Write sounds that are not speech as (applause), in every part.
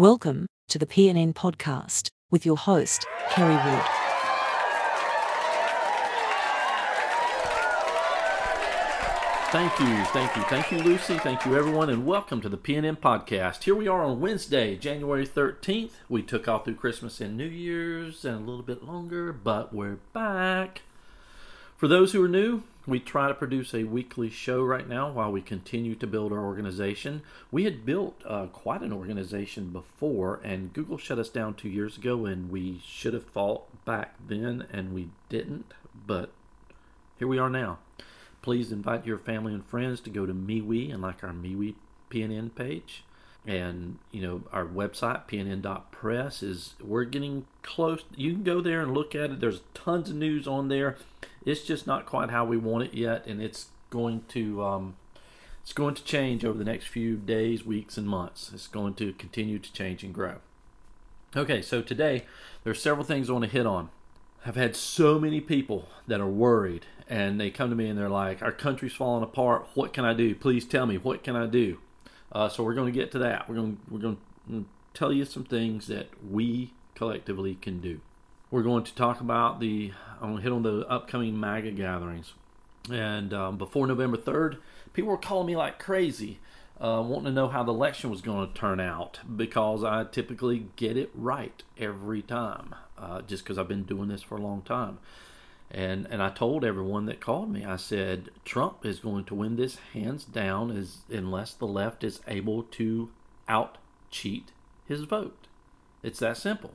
Welcome to the PNN podcast with your host, Kerry Wood. Thank you, thank you, thank you, Lucy. Thank you, everyone, and welcome to the PNN podcast. Here we are on Wednesday, January 13th. We took off through Christmas and New Year's and a little bit longer, but we're back. For those who are new, we try to produce a weekly show right now while we continue to build our organization. We had built uh, quite an organization before, and Google shut us down two years ago, and we should have fought back then, and we didn't, but here we are now. Please invite your family and friends to go to MeWe and like our MeWe PNN page. And, you know, our website, pnn.press, is we're getting close. You can go there and look at it. There's tons of news on there. It's just not quite how we want it yet, and it's going to um, it's going to change over the next few days, weeks, and months. It's going to continue to change and grow. Okay, so today there's several things I want to hit on. I've had so many people that are worried and they come to me and they're like, "Our country's falling apart. What can I do? Please tell me. What can I do?" Uh, so we're going to get to that. We're going we're going to tell you some things that we collectively can do. We're going to talk about the. I'm going to hit on the upcoming MAGA gatherings, and um, before November third, people were calling me like crazy. Uh, wanting to know how the election was going to turn out because I typically get it right every time, uh, just because I've been doing this for a long time. And and I told everyone that called me, I said Trump is going to win this hands down, as unless the left is able to out cheat his vote. It's that simple.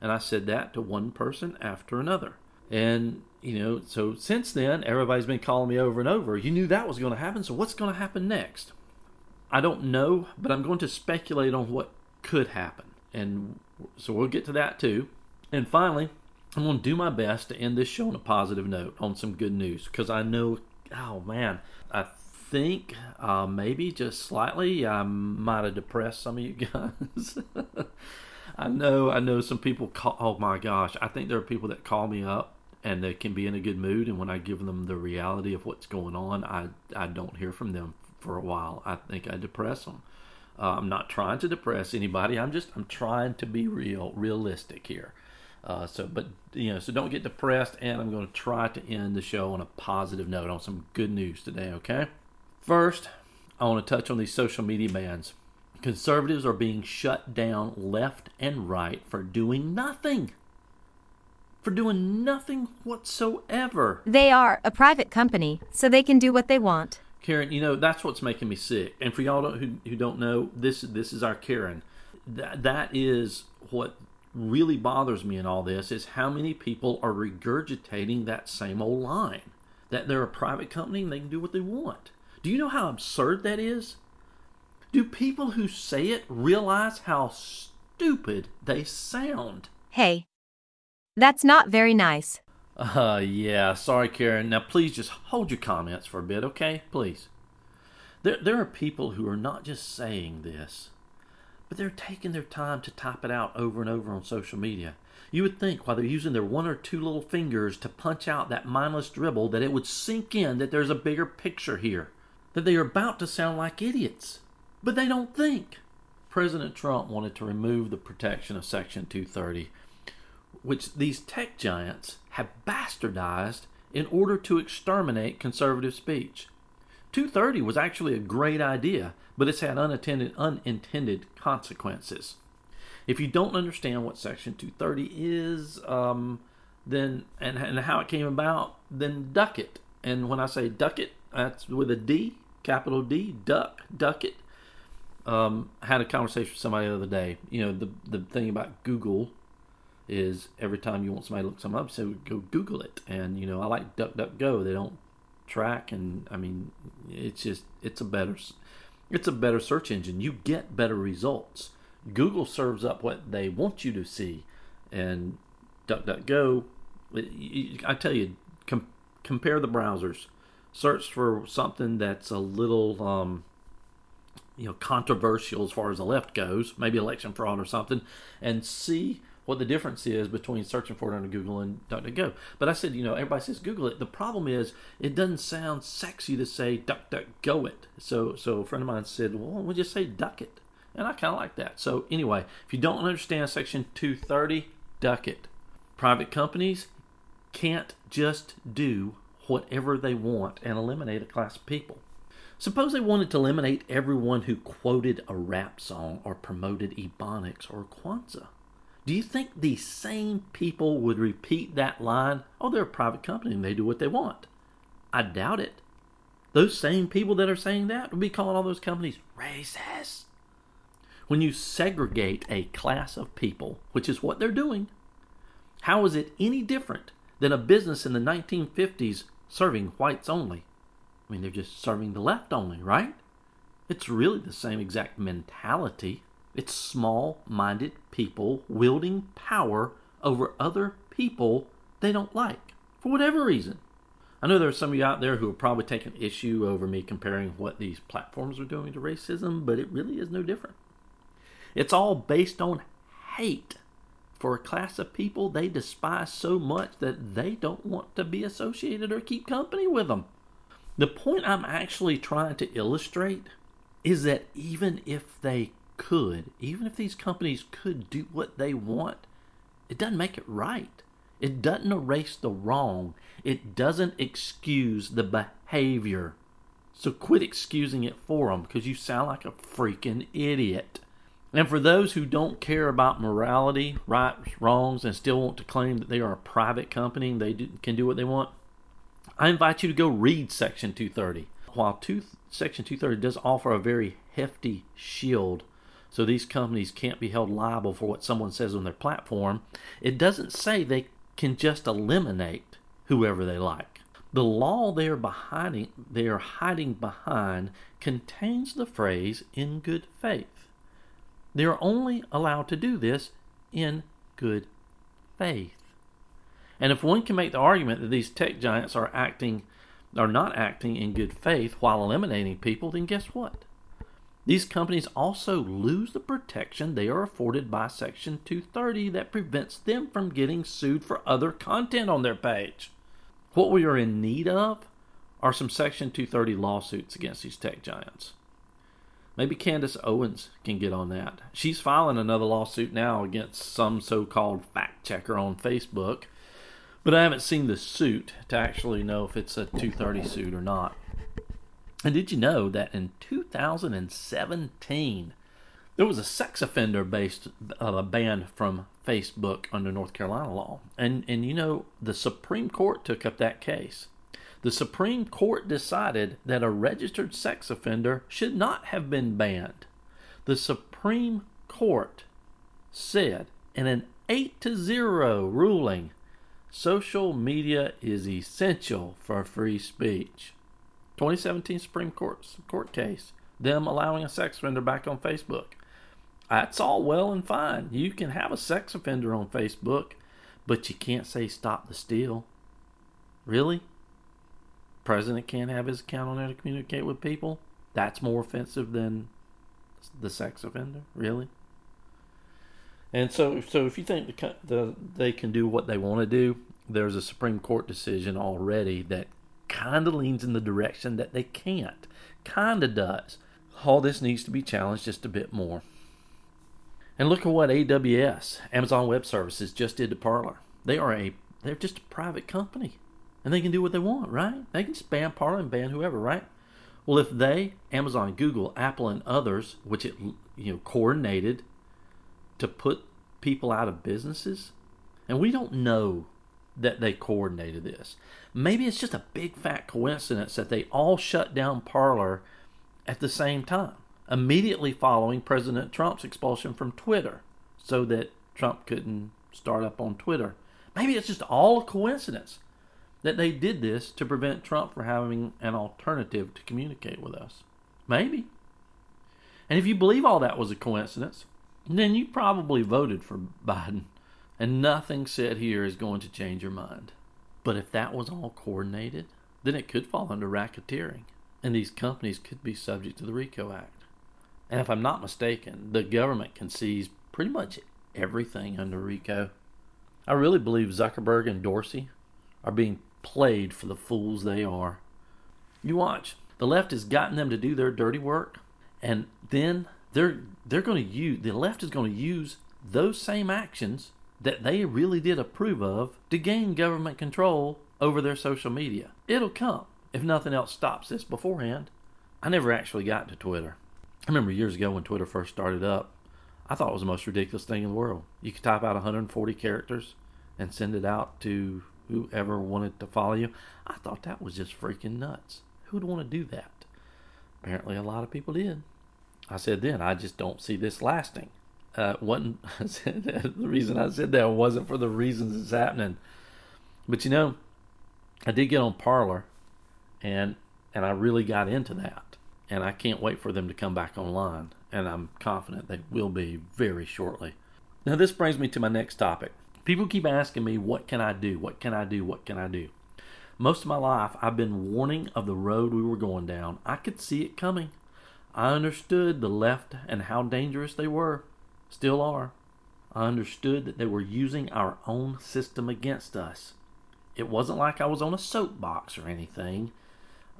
And I said that to one person after another. And you know, so since then, everybody's been calling me over and over. You knew that was going to happen, so what's going to happen next? I don't know, but I'm going to speculate on what could happen. And so we'll get to that too. And finally, I'm going to do my best to end this show on a positive note, on some good news, because I know, oh man, I think uh, maybe just slightly I might have depressed some of you (laughs) guys. I know, I know some people call, oh my gosh, I think there are people that call me up and they can be in a good mood, and when I give them the reality of what's going on, I, I don't hear from them for a while. I think I depress them. Uh, I'm not trying to depress anybody. I'm just I'm trying to be real, realistic here. Uh, so, but you know, so don't get depressed. And I'm going to try to end the show on a positive note, on some good news today. Okay. First, I want to touch on these social media bans. Conservatives are being shut down left and right for doing nothing. For doing nothing whatsoever. They are a private company, so they can do what they want. Karen, you know that's what's making me sick. And for y'all who who don't know, this this is our Karen. That that is what really bothers me in all this is how many people are regurgitating that same old line that they're a private company and they can do what they want. Do you know how absurd that is? Do people who say it realize how stupid they sound? Hey, that's not very nice. Uh, yeah, sorry, Karen. Now, please just hold your comments for a bit, okay? Please. There, there are people who are not just saying this, but they're taking their time to type it out over and over on social media. You would think while they're using their one or two little fingers to punch out that mindless dribble that it would sink in that there's a bigger picture here, that they are about to sound like idiots. But they don't think. President Trump wanted to remove the protection of Section 230, which these tech giants have bastardized in order to exterminate conservative speech. 230 was actually a great idea, but it's had unintended, unintended consequences. If you don't understand what Section 230 is, um, then and, and how it came about, then duck it. And when I say duck it, that's with a D, capital D, duck, duck it. Um, I had a conversation with somebody the other day. You know, the the thing about Google is every time you want somebody to look something up, so go Google it. And you know, I like DuckDuckGo. They don't track, and I mean, it's just it's a better it's a better search engine. You get better results. Google serves up what they want you to see, and DuckDuckGo. I tell you, com- compare the browsers. Search for something that's a little, um, you know, controversial as far as the left goes, maybe election fraud or something, and see what the difference is between searching for it on Google and DuckDuckGo. But I said, you know, everybody says Google it. The problem is it doesn't sound sexy to say DuckDuckGo it. So, so a friend of mine said, well, we'll just say Duck it. And I kind of like that. So, anyway, if you don't understand Section 230, duck it. Private companies can't just do whatever they want and eliminate a class of people. Suppose they wanted to eliminate everyone who quoted a rap song or promoted Ebonics or Kwanzaa. Do you think these same people would repeat that line? Oh, they're a private company and they do what they want. I doubt it. Those same people that are saying that would be calling all those companies racist. When you segregate a class of people, which is what they're doing, how is it any different than a business in the 1950s serving whites only? I mean, they're just serving the left only, right? It's really the same exact mentality. It's small minded people wielding power over other people they don't like for whatever reason. I know there are some of you out there who are probably taking issue over me comparing what these platforms are doing to racism, but it really is no different. It's all based on hate for a class of people they despise so much that they don't want to be associated or keep company with them. The point I'm actually trying to illustrate is that even if they could, even if these companies could do what they want, it doesn't make it right. It doesn't erase the wrong. It doesn't excuse the behavior. So quit excusing it for them because you sound like a freaking idiot. And for those who don't care about morality, rights, wrongs, and still want to claim that they are a private company and they do, can do what they want, I invite you to go read Section 230. While two, Section 230 does offer a very hefty shield so these companies can't be held liable for what someone says on their platform, it doesn't say they can just eliminate whoever they like. The law they are, behind, they are hiding behind contains the phrase in good faith. They are only allowed to do this in good faith. And if one can make the argument that these tech giants are acting are not acting in good faith while eliminating people, then guess what? These companies also lose the protection they are afforded by Section 230 that prevents them from getting sued for other content on their page. What we are in need of are some Section 230 lawsuits against these tech giants. Maybe Candace Owens can get on that. She's filing another lawsuit now against some so called fact checker on Facebook, but I haven't seen the suit to actually know if it's a 230 suit or not. And did you know that in 2017, there was a sex offender based uh, ban from Facebook under North Carolina law? And, and you know, the Supreme Court took up that case. The Supreme Court decided that a registered sex offender should not have been banned. The Supreme Court said in an 8 to 0 ruling social media is essential for free speech. 2017 Supreme Court court case, them allowing a sex offender back on Facebook. That's all well and fine. You can have a sex offender on Facebook, but you can't say stop the steal. Really? President can't have his account on there to communicate with people? That's more offensive than the sex offender? Really? And so, so if you think the, the, they can do what they want to do, there's a Supreme Court decision already that kind of leans in the direction that they can't. Kind of does. All this needs to be challenged just a bit more. And look at what AWS, Amazon Web Services, just did to Parler. They are a they're just a private company, and they can do what they want, right? They can ban Parler and ban whoever, right? Well, if they, Amazon, Google, Apple, and others, which it you know coordinated to put people out of businesses, and we don't know that they coordinated this. Maybe it's just a big fat coincidence that they all shut down Parler at the same time, immediately following President Trump's expulsion from Twitter, so that Trump couldn't start up on Twitter. Maybe it's just all a coincidence that they did this to prevent Trump from having an alternative to communicate with us. Maybe. And if you believe all that was a coincidence, then you probably voted for Biden and nothing said here is going to change your mind. But if that was all coordinated, then it could fall under racketeering, and these companies could be subject to the RICO Act. And if I'm not mistaken, the government can seize pretty much everything under RICO. I really believe Zuckerberg and Dorsey are being played for the fools they are. You watch. The left has gotten them to do their dirty work, and then they're they're going to use the left is going to use those same actions that they really did approve of to gain government control over their social media. It'll come if nothing else stops this beforehand. I never actually got to Twitter. I remember years ago when Twitter first started up, I thought it was the most ridiculous thing in the world. You could type out 140 characters and send it out to whoever wanted to follow you. I thought that was just freaking nuts. Who would want to do that? Apparently, a lot of people did. I said then, I just don't see this lasting. Uh, wasn't (laughs) the reason I said that wasn't for the reasons it's happening, but you know, I did get on Parler, and and I really got into that, and I can't wait for them to come back online, and I'm confident they will be very shortly. Now, this brings me to my next topic. People keep asking me, what can I do? What can I do? What can I do? Most of my life, I've been warning of the road we were going down. I could see it coming. I understood the left and how dangerous they were, still are. I understood that they were using our own system against us. It wasn't like I was on a soapbox or anything,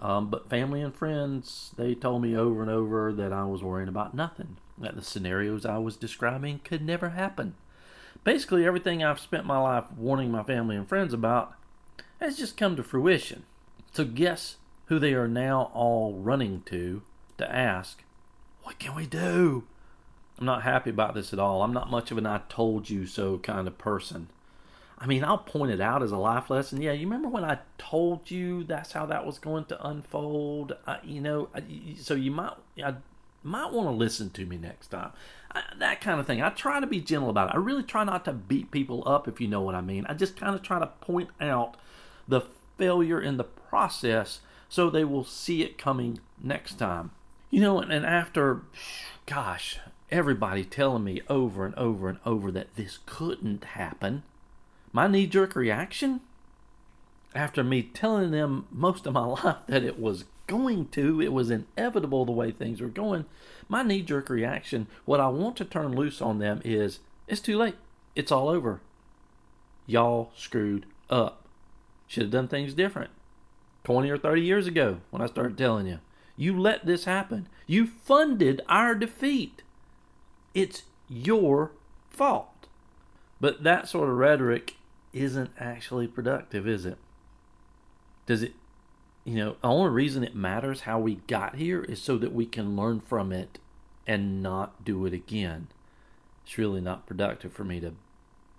um, but family and friends, they told me over and over that I was worrying about nothing, that the scenarios I was describing could never happen. Basically, everything I've spent my life warning my family and friends about has just come to fruition. So, guess who they are now all running to to ask, What can we do? I'm not happy about this at all. I'm not much of an I told you so kind of person. I mean, I'll point it out as a life lesson. Yeah, you remember when I told you that's how that was going to unfold? I, you know, I, so you might, I might want to listen to me next time. I, that kind of thing. I try to be gentle about it. I really try not to beat people up, if you know what I mean. I just kind of try to point out the failure in the process so they will see it coming next time. You know, and, and after, gosh, everybody telling me over and over and over that this couldn't happen, my knee jerk reaction, after me telling them most of my (laughs) life that it was going to, it was inevitable the way things were going, my knee jerk reaction, what I want to turn loose on them is it's too late. It's all over. Y'all screwed up. Should have done things different 20 or 30 years ago when I started telling you. You let this happen. You funded our defeat. It's your fault. But that sort of rhetoric isn't actually productive, is it? Does it, you know, the only reason it matters how we got here is so that we can learn from it and not do it again. It's really not productive for me to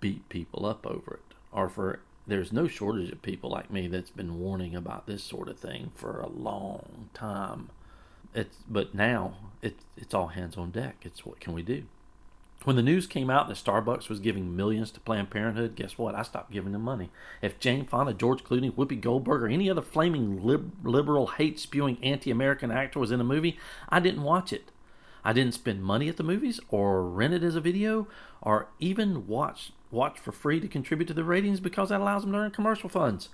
beat people up over it or for there's no shortage of people like me that's been warning about this sort of thing for a long time. It's but now it's it's all hands on deck. It's what can we do? When the news came out that Starbucks was giving millions to Planned Parenthood, guess what? I stopped giving them money. If Jane Fonda, George Clooney, Whoopi Goldberg, or any other flaming lib- liberal, hate spewing, anti American actor was in a movie, I didn't watch it. I didn't spend money at the movies, or rent it as a video, or even watch watch for free to contribute to the ratings because that allows them to earn commercial funds.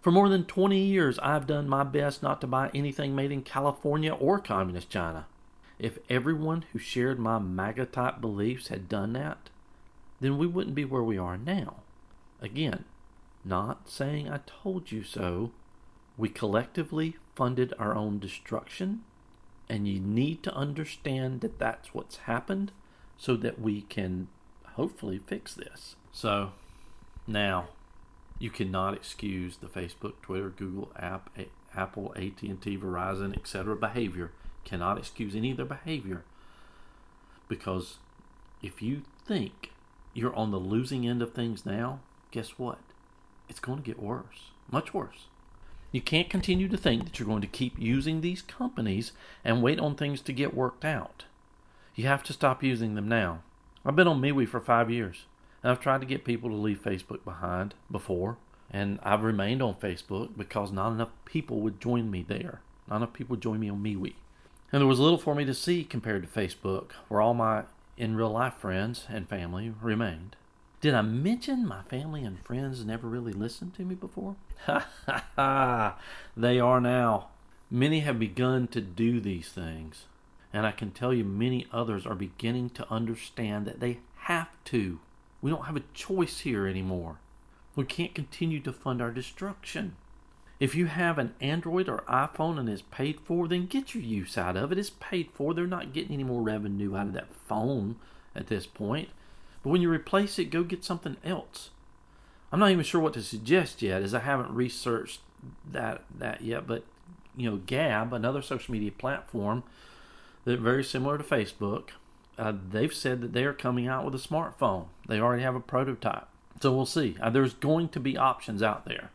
For more than 20 years, I've done my best not to buy anything made in California or communist China. If everyone who shared my MAGA type beliefs had done that, then we wouldn't be where we are now. Again, not saying I told you so. We collectively funded our own destruction, and you need to understand that that's what's happened so that we can hopefully fix this. So now you cannot excuse the Facebook, Twitter, Google app, Apple, AT&T, Verizon, etc. behavior. Cannot excuse any of their behavior because if you think you're on the losing end of things now, guess what? It's going to get worse, much worse. You can't continue to think that you're going to keep using these companies and wait on things to get worked out. You have to stop using them now. I've been on MeWe for five years, and I've tried to get people to leave Facebook behind before, and I've remained on Facebook because not enough people would join me there. Not enough people would join me on MeWe. And there was little for me to see compared to Facebook, where all my in real life friends and family remained. Did I mention my family and friends never really listened to me before? Ha ha ha! They are now. Many have begun to do these things. And I can tell you, many others are beginning to understand that they have to. We don't have a choice here anymore. We can't continue to fund our destruction. If you have an Android or iPhone and it's paid for, then get your use out of it. It's paid for. They're not getting any more revenue out of that phone at this point. But when you replace it, go get something else. I'm not even sure what to suggest yet, as I haven't researched that that yet. But you know, Gab, another social media platform that very similar to Facebook, uh, they've said that they are coming out with a smartphone. They already have a prototype, so we'll see. Uh, there's going to be options out there.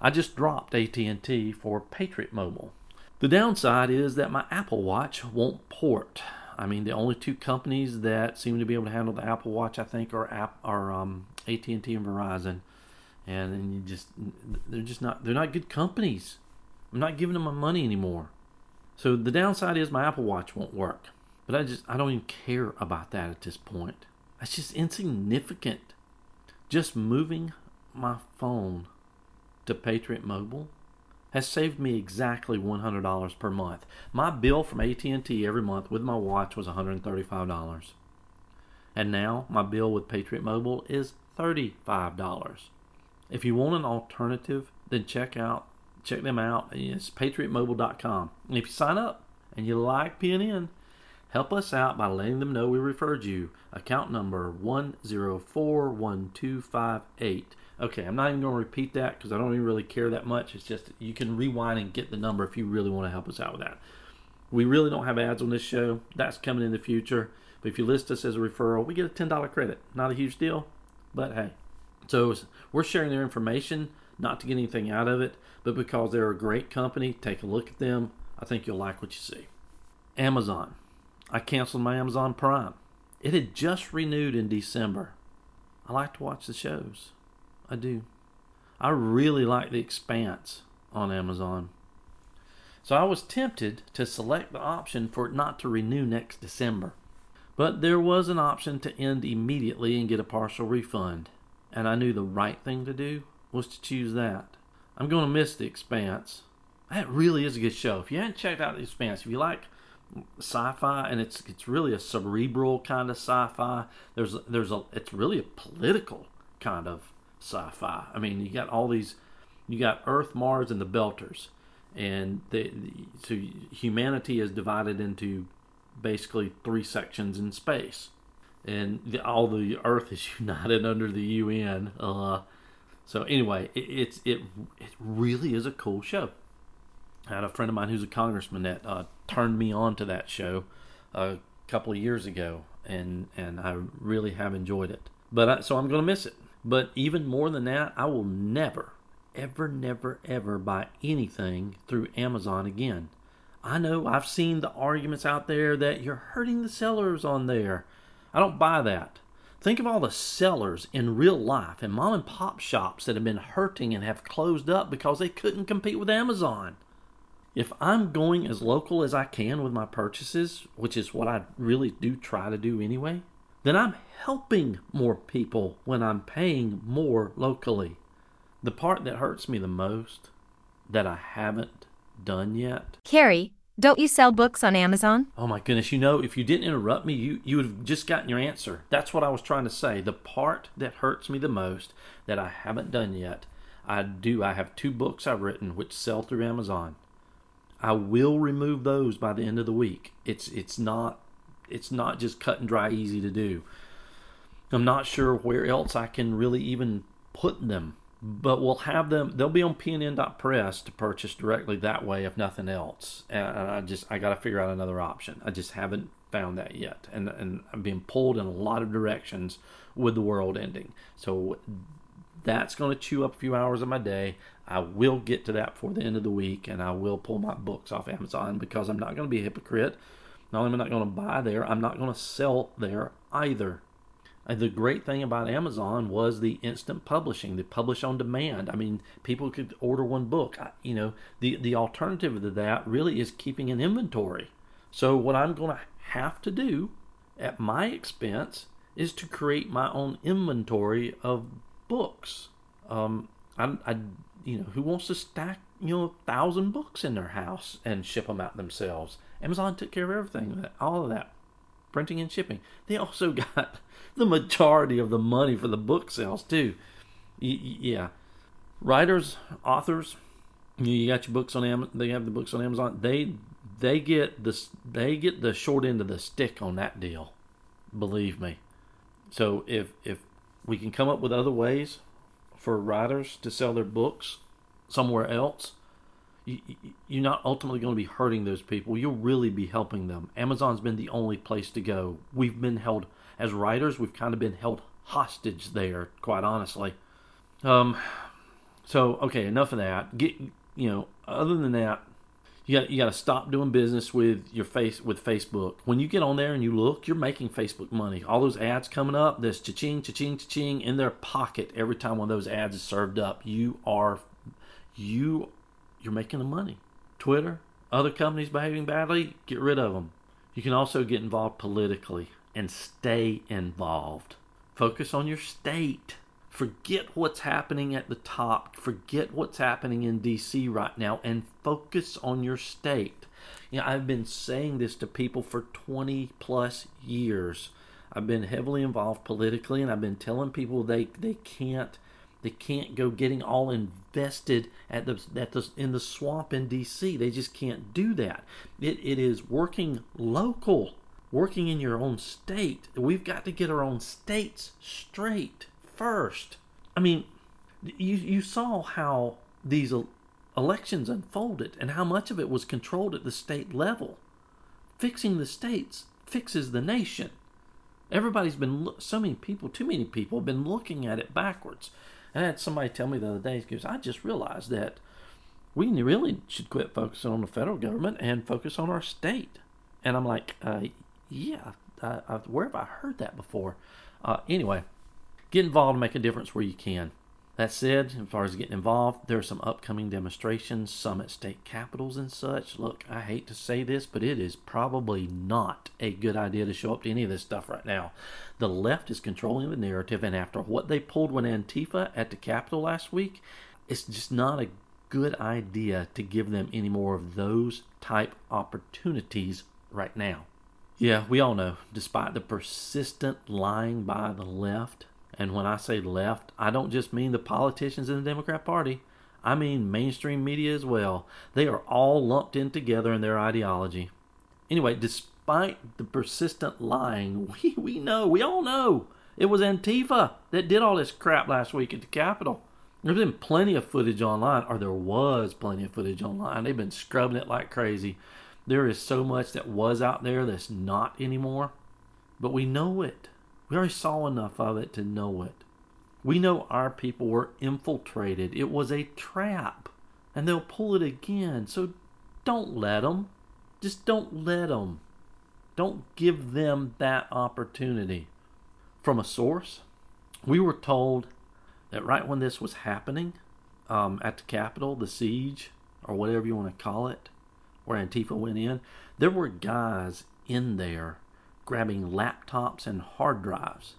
I just dropped AT&T for Patriot Mobile. The downside is that my Apple Watch won't port. I mean, the only two companies that seem to be able to handle the Apple Watch, I think, are App, are um, AT&T and Verizon, and then you just they're just not they're not good companies. I'm not giving them my money anymore. So the downside is my Apple Watch won't work. But I just I don't even care about that at this point. That's just insignificant. Just moving my phone to Patriot Mobile has saved me exactly $100 per month. My bill from AT&T every month with my watch was $135. And now my bill with Patriot Mobile is $35. If you want an alternative, then check out check them out. It's patriotmobile.com. And if you sign up and you like PNN, help us out by letting them know we referred you. Account number 1041258. Okay, I'm not even going to repeat that because I don't even really care that much. It's just you can rewind and get the number if you really want to help us out with that. We really don't have ads on this show. That's coming in the future. But if you list us as a referral, we get a $10 credit. Not a huge deal, but hey. So we're sharing their information, not to get anything out of it, but because they're a great company. Take a look at them. I think you'll like what you see. Amazon. I canceled my Amazon Prime. It had just renewed in December. I like to watch the shows. I do. I really like The Expanse on Amazon. So I was tempted to select the option for it not to renew next December. But there was an option to end immediately and get a partial refund. And I knew the right thing to do was to choose that. I'm going to miss The Expanse. That really is a good show. If you haven't checked out The Expanse, if you like sci-fi and it's it's really a cerebral kind of sci-fi, there's there's a it's really a political kind of sci-fi. I mean, you got all these, you got Earth, Mars, and the Belters, and the, so humanity is divided into basically three sections in space, and the, all the Earth is (laughs) united under the UN. Uh, so anyway, it, it's it it really is a cool show. I had a friend of mine who's a congressman that uh, turned me on to that show a couple of years ago, and and I really have enjoyed it. But I, so I'm going to miss it. But even more than that, I will never, ever, never, ever buy anything through Amazon again. I know I've seen the arguments out there that you're hurting the sellers on there. I don't buy that. Think of all the sellers in real life and mom and pop shops that have been hurting and have closed up because they couldn't compete with Amazon. If I'm going as local as I can with my purchases, which is what I really do try to do anyway, then I'm helping more people when I'm paying more locally. The part that hurts me the most that I haven't done yet. Kerry, don't you sell books on Amazon? Oh my goodness, you know, if you didn't interrupt me, you, you would have just gotten your answer. That's what I was trying to say. The part that hurts me the most that I haven't done yet, I do. I have two books I've written which sell through Amazon. I will remove those by the end of the week. It's it's not it's not just cut and dry easy to do. I'm not sure where else I can really even put them, but we'll have them. They'll be on pnn.press to purchase directly that way, if nothing else. And I just I got to figure out another option. I just haven't found that yet, and and I'm being pulled in a lot of directions with the world ending. So that's going to chew up a few hours of my day. I will get to that before the end of the week, and I will pull my books off Amazon because I'm not going to be a hypocrite. Not only am I not going to buy there, I'm not going to sell there either. And the great thing about Amazon was the instant publishing, the publish on demand. I mean, people could order one book. I, you know, the the alternative to that really is keeping an inventory. So what I'm going to have to do at my expense is to create my own inventory of books. Um, I, I, you know, who wants to stack you know a thousand books in their house and ship them out themselves? Amazon took care of everything, all of that, printing and shipping. They also (laughs) got the majority of the money for the book sales too. Y- yeah, writers, authors, You got your books on Amazon. They have the books on Amazon. They they get this. They get the short end of the stick on that deal. Believe me. So if if we can come up with other ways for writers to sell their books somewhere else, you, you're not ultimately going to be hurting those people. You'll really be helping them. Amazon's been the only place to go. We've been held as writers. We've kind of been held hostage there, quite honestly. Um, so okay, enough of that. Get you know, other than that, you got you got to stop doing business with your face with Facebook. When you get on there and you look, you're making Facebook money. All those ads coming up, this cha-ching, cha-ching, cha-ching in their pocket every time one of those ads is served up. You are you you're making the money. Twitter, other companies behaving badly, get rid of them. You can also get involved politically and stay involved. Focus on your state. Forget what's happening at the top. Forget what's happening in DC right now and focus on your state. You know, I've been saying this to people for 20 plus years. I've been heavily involved politically and I've been telling people they, they can't they can't go getting all invested at the at the in the swamp in DC. They just can't do that. It it is working local, working in your own state. We've got to get our own states straight first. I mean, you you saw how these elections unfolded and how much of it was controlled at the state level. Fixing the states fixes the nation. Everybody's been so many people, too many people have been looking at it backwards. I had somebody tell me the other day, because I just realized that we really should quit focusing on the federal government and focus on our state. And I'm like, uh, yeah, I, I, where have I heard that before? Uh, anyway, get involved and make a difference where you can. That said, as far as getting involved, there are some upcoming demonstrations, some at state capitals and such. Look, I hate to say this, but it is probably not a good idea to show up to any of this stuff right now. The left is controlling the narrative, and after what they pulled with Antifa at the Capitol last week, it's just not a good idea to give them any more of those type opportunities right now. Yeah, we all know, despite the persistent lying by the left, and when I say left, I don't just mean the politicians in the Democrat Party. I mean mainstream media as well. They are all lumped in together in their ideology. Anyway, despite the persistent lying, (laughs) we, we know, we all know, it was Antifa that did all this crap last week at the Capitol. There's been plenty of footage online, or there was plenty of footage online. They've been scrubbing it like crazy. There is so much that was out there that's not anymore, but we know it. We already saw enough of it to know it. We know our people were infiltrated. It was a trap. And they'll pull it again. So don't let them. Just don't let them. Don't give them that opportunity. From a source, we were told that right when this was happening um, at the Capitol, the siege, or whatever you want to call it, where Antifa went in, there were guys in there grabbing laptops and hard drives.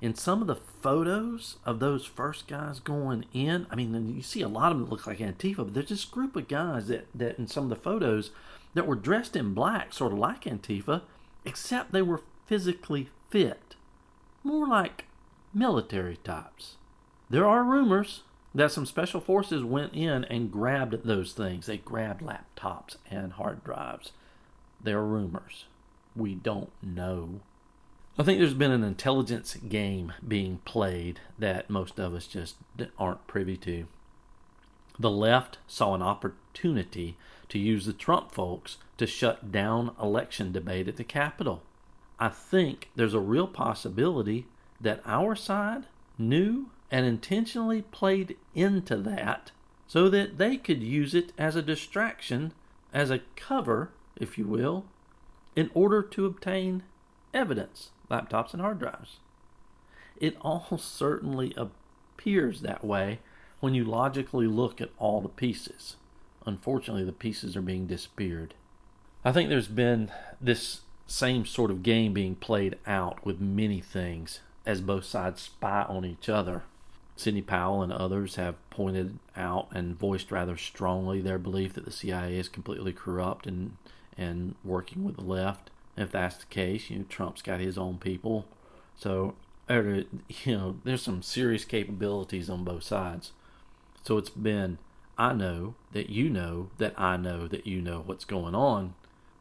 In some of the photos of those first guys going in, I mean, you see a lot of them look like Antifa, but there's this group of guys that, that in some of the photos that were dressed in black, sort of like Antifa, except they were physically fit. More like military types. There are rumors that some special forces went in and grabbed those things. They grabbed laptops and hard drives. There are rumors we don't know. I think there's been an intelligence game being played that most of us just aren't privy to. The left saw an opportunity to use the Trump folks to shut down election debate at the Capitol. I think there's a real possibility that our side knew and intentionally played into that so that they could use it as a distraction, as a cover, if you will, in order to obtain evidence, laptops and hard drives. It all (laughs) certainly appears that way when you logically look at all the pieces. Unfortunately, the pieces are being disappeared. I think there's been this same sort of game being played out with many things as both sides spy on each other. Sidney Powell and others have pointed out and voiced rather strongly their belief that the CIA is completely corrupt and and working with the left. If that's the case, you know, Trump's got his own people. So, (laughs) you know, there's some serious capabilities on both sides. So it's been I know that you know that I know that you know what's going on.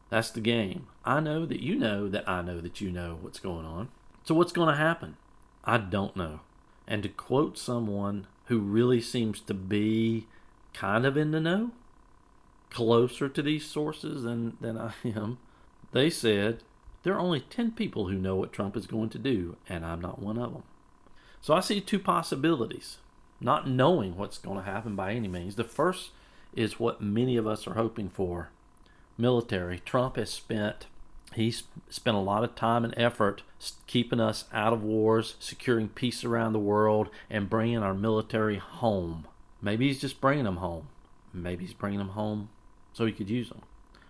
That's the game. I know that you know that I know that you know what's going on. So what's going to happen? I don't know. And to quote someone who really seems to be kind of in the know, closer to these sources than, than I am, they said there are only 10 people who know what Trump is going to do, and I'm not one of them. So I see two possibilities, not knowing what's going to happen by any means. The first is what many of us are hoping for military. Trump has spent he's spent a lot of time and effort keeping us out of wars, securing peace around the world, and bringing our military home. Maybe he's just bringing them home. Maybe he's bringing them home so he could use them.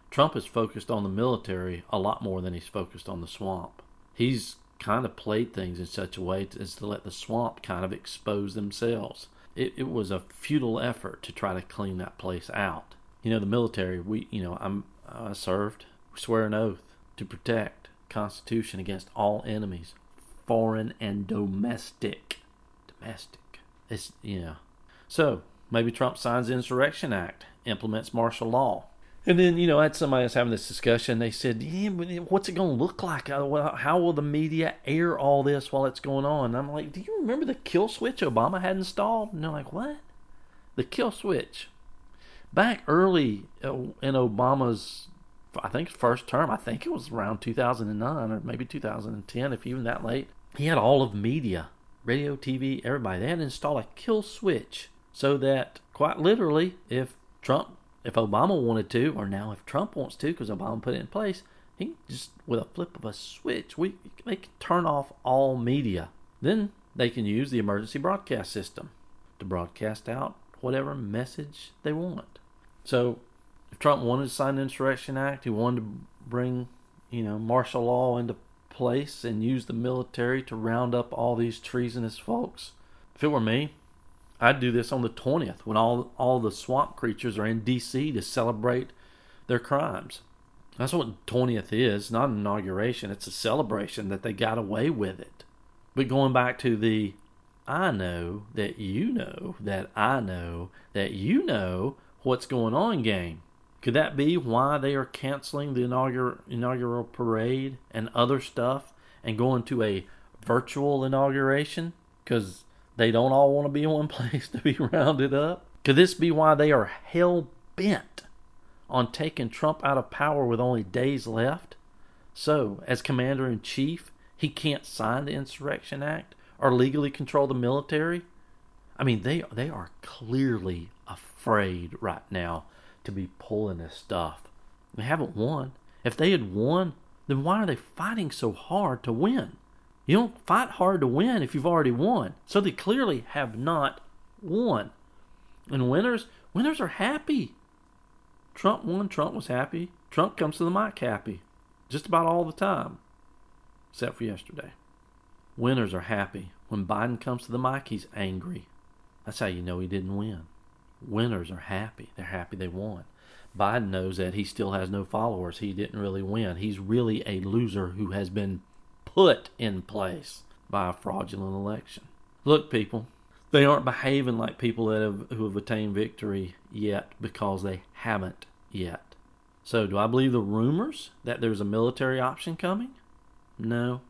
Trump is focused on the military a lot more than he's focused on the swamp. He's kind of played things in such a way as to let the swamp kind of expose themselves. It, it was a futile effort to try to clean that place out. You know, the military, we, you know, I'm, I served, we swear an oath to protect Constitution against all enemies, foreign and domestic. Domestic. It's, you know. So, maybe Trump signs the Insurrection Act, implements martial law, and then, you know, I had somebody else having this discussion. They said, yeah, what's it going to look like? Uh, how will the media air all this while it's going on? And I'm like, do you remember the kill switch Obama had installed? And they're like, what? The kill switch. Back early uh, in Obama's, I think, first term, I think it was around 2009 or maybe 2010, if even that late, he had all of media, radio, TV, everybody. They had installed a kill switch so that, quite literally, if Trump if Obama wanted to, or now if Trump wants to, because Obama put it in place, he just with a flip of a switch, we they can turn off all media. Then they can use the emergency broadcast system to broadcast out whatever message they want. So, if Trump wanted to sign the Insurrection Act, he wanted to bring, you know, martial law into place and use the military to round up all these treasonous folks. If it were me, I'd do this on the 20th when all, all the swamp creatures are in D.C. to celebrate their crimes. That's what 20th is, not an inauguration. It's a celebration that they got away with it. But going back to the I know that you know that I know that you know what's going on game. Could that be why they are canceling the inaugural, inaugural parade and other stuff and going to a virtual inauguration? Because they don't all want to be in one (laughs) place to be rounded up? Could this be why they are hell bent on taking Trump out of power with only days left? So, as commander in chief, he can't sign the Insurrection Act or legally control the military? I mean, they they are clearly afraid right now to be pulling this stuff. They haven't won. If they had won, then why are they fighting so hard to win? You don't fight hard to win if you've already won. So they clearly have not won. And winners, winners are happy. Trump won, Trump was happy. Trump comes to the mic happy. Just about all the time. Except for yesterday. Winners are happy. When Biden comes to the mic, he's angry. That's how you know he didn't win. Winners are happy. They're happy they won. Biden knows that he still has no followers. He didn't really win. He's really a loser who has been put in place by a fraudulent election. Look, people, they aren't behaving like people that have who have attained victory yet because they haven't yet. So, do I believe the rumors that there's a military option coming? No,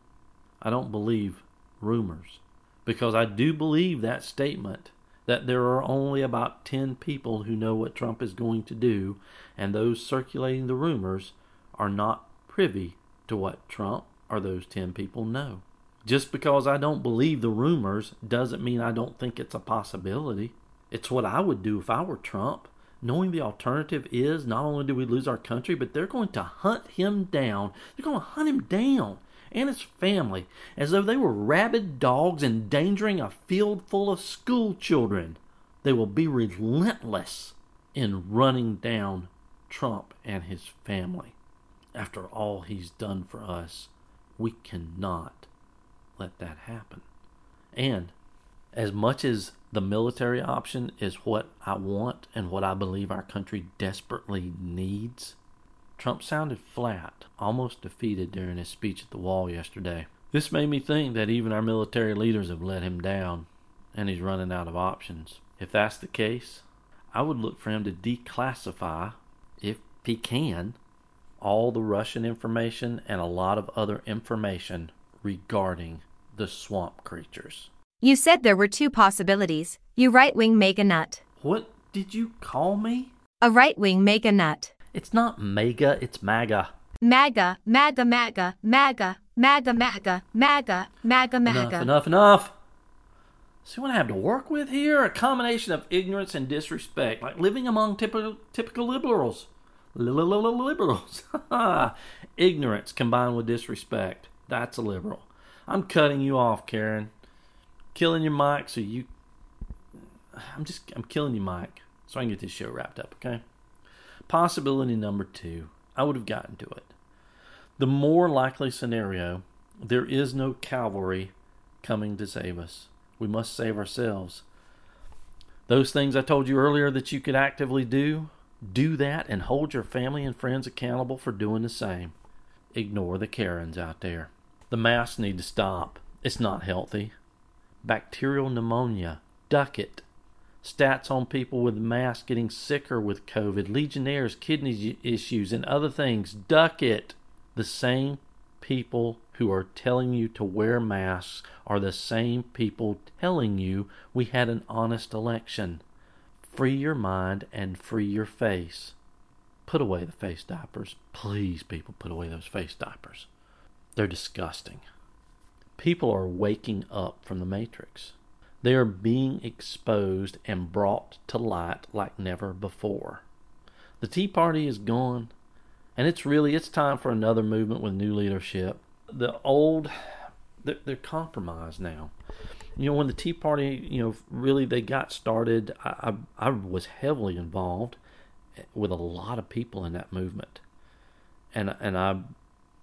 I don't believe rumors because I do believe that statement that there are only about 10 people who know what Trump is going to do, and those circulating the rumors are not privy to what Trump are those 10 people? No. Just because I don't believe the rumors doesn't mean I don't think it's a possibility. It's what I would do if I were Trump, knowing the alternative is not only do we lose our country, but they're going to hunt him down. They're going to hunt him down and his family as though they were rabid dogs endangering a field full of school children. They will be relentless in running down Trump and his family after all he's done for us. We cannot let that happen. And as much as the military option is what I want and what I believe our country desperately needs, Trump sounded flat, almost defeated during his speech at the wall yesterday. This made me think that even our military leaders have let him down and he's running out of options. If that's the case, I would look for him to declassify, if he can, all the Russian information and a lot of other information regarding the swamp creatures. You said there were two possibilities. You right wing mega nut. What did you call me? A right wing mega nut. It's not mega, it's MAGA. MAGA, MAGA, MAGA, MAGA, MAGA, MAGA, MAGA, MAGA, Enough, MAGA. enough, enough. See what I have to work with here? A combination of ignorance and disrespect, like living among typical typical liberals. Liberals. (laughs) ignorance combined with disrespect. That's a liberal. I'm cutting you off, Karen. Killing your mic so you. I'm just. I'm killing you, Mike, so I can get this show wrapped up. Okay. Possibility number two. I would have gotten to it. The more likely scenario, there is no cavalry coming to save us. We must save ourselves. Those things I told you earlier that you could actively do, do that and hold your family and friends accountable for doing the same. Ignore the Karens out there. The masks need to stop. It's not healthy. Bacterial pneumonia, duck it. Stats on people with masks getting sicker with COVID, Legionnaires, kidney issues, and other things, duck it. The same people who are telling you to wear masks are the same people telling you we had an honest election. Free your mind and free your face. Put away the face diapers. Please, people, put away those face diapers. They're disgusting. People are waking up from the matrix. They are being exposed and brought to light like never before. The Tea Party is gone, and it's really it's time for another movement with new leadership. The old they're, they're compromised now. You know, when the Tea Party, you know, really they got started, I, I, I was heavily involved with a lot of people in that movement, and and I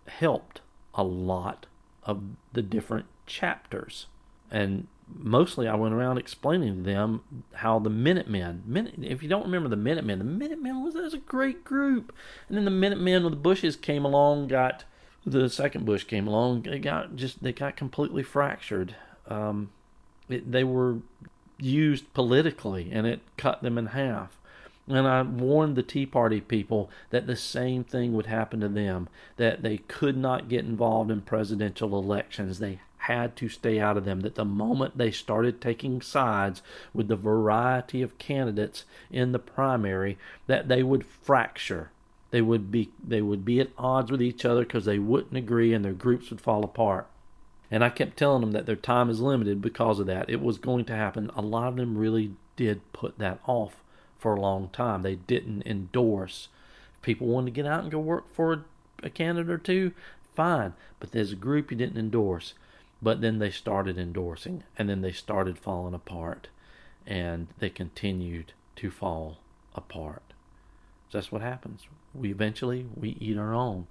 helped a lot of the different chapters, and mostly I went around explaining to them how the Minutemen, Minute, if you don't remember the Minutemen, the Minutemen was, was a great group, and then the Minutemen with the Bushes came along, got the second Bush came along, they got just they got completely fractured. Um, it, they were used politically, and it cut them in half. And I warned the Tea Party people that the same thing would happen to them, that they could not get involved in presidential elections. They had to stay out of them. That the moment they started taking sides with the variety of candidates in the primary, that they would fracture. They would be they would be at odds with each other because they wouldn't agree and their groups would fall apart. And I kept telling them that their time is limited because of that. It was going to happen. A lot of them really did put that off for a long time. They didn't endorse. If people wanted to get out and go work for a, a candidate or two, fine. But there's a group you didn't endorse. But then they started endorsing, and then they started falling apart, and they continued to fall apart. So that's what happens. We eventually we eat our own.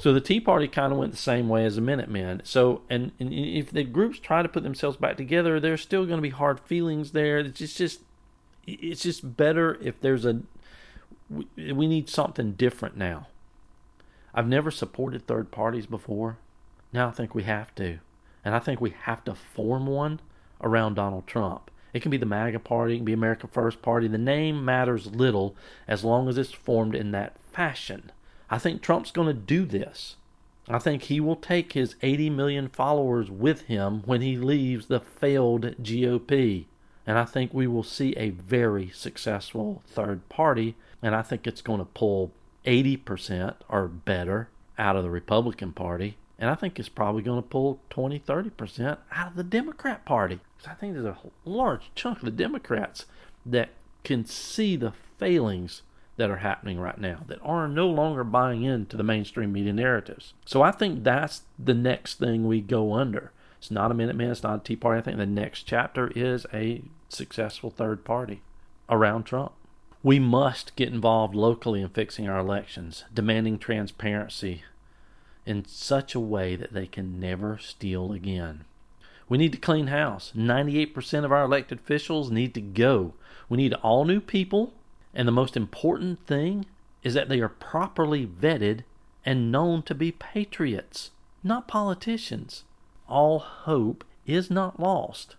So the Tea Party kind of went the same way as the Minutemen. So and, and if the groups try to put themselves back together, there's still going to be hard feelings there. It's just, just it's just better if there's a we, we need something different now. I've never supported third parties before. Now I think we have to. And I think we have to form one around Donald Trump. It can be the MAGA party, it can be America First Party. The name matters little as long as it's formed in that fashion. I think Trump's going to do this. I think he will take his 80 million followers with him when he leaves the failed GOP. And I think we will see a very successful third party. And I think it's going to pull 80% or better out of the Republican Party. And I think it's probably going to pull 20, 30% out of the Democrat Party. Because I think there's a large chunk of the Democrats that can see the failings that are happening right now, that are no longer buying into the mainstream media narratives. So I think that's the next thing we go under. It's not a Minuteman, it's not a Tea Party. I think the next chapter is a successful third party around Trump. We must get involved locally in fixing our elections, demanding transparency in such a way that they can never steal again. We need to clean house. 98% of our elected officials need to go. We need all new people, and the most important thing is that they are properly vetted and known to be patriots, not politicians. All hope is not lost.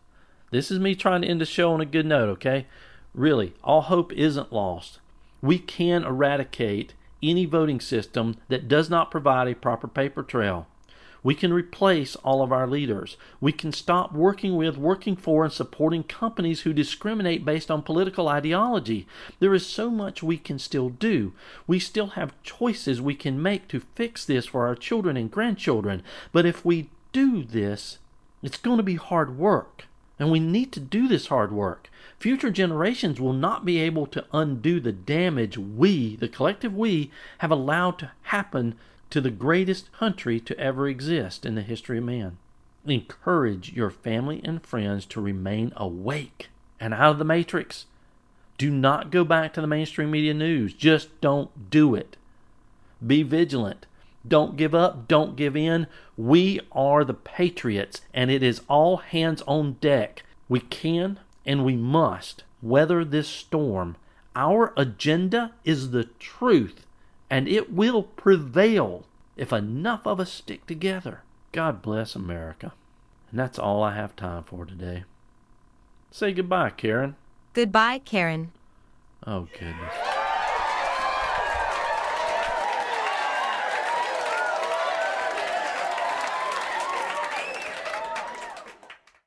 This is me trying to end the show on a good note, okay? really, all hope isn't lost. We can eradicate any voting system that does not provide a proper paper trail. We can replace all of our leaders. We can stop working with, working for, and supporting companies who discriminate based on political ideology. There is so much we can still do. We still have choices we can make to fix this for our children and grandchildren. But if we do this, it's going to be hard work. And we need to do this hard work. Future generations will not be able to undo the damage we, the collective we, have allowed to happen to the greatest country to ever exist in the history of man. Encourage your family and friends to remain awake and out of the matrix. Do not go back to the mainstream media news. Just don't do it. Be vigilant. Don't give up. Don't give in. We are the patriots, and it is all hands on deck. We can and we must weather this storm. Our agenda is the truth and it will prevail if enough of us stick together. God bless America. And that's all I have time for today. Say goodbye, Karen. Goodbye, Karen. Oh, goodness.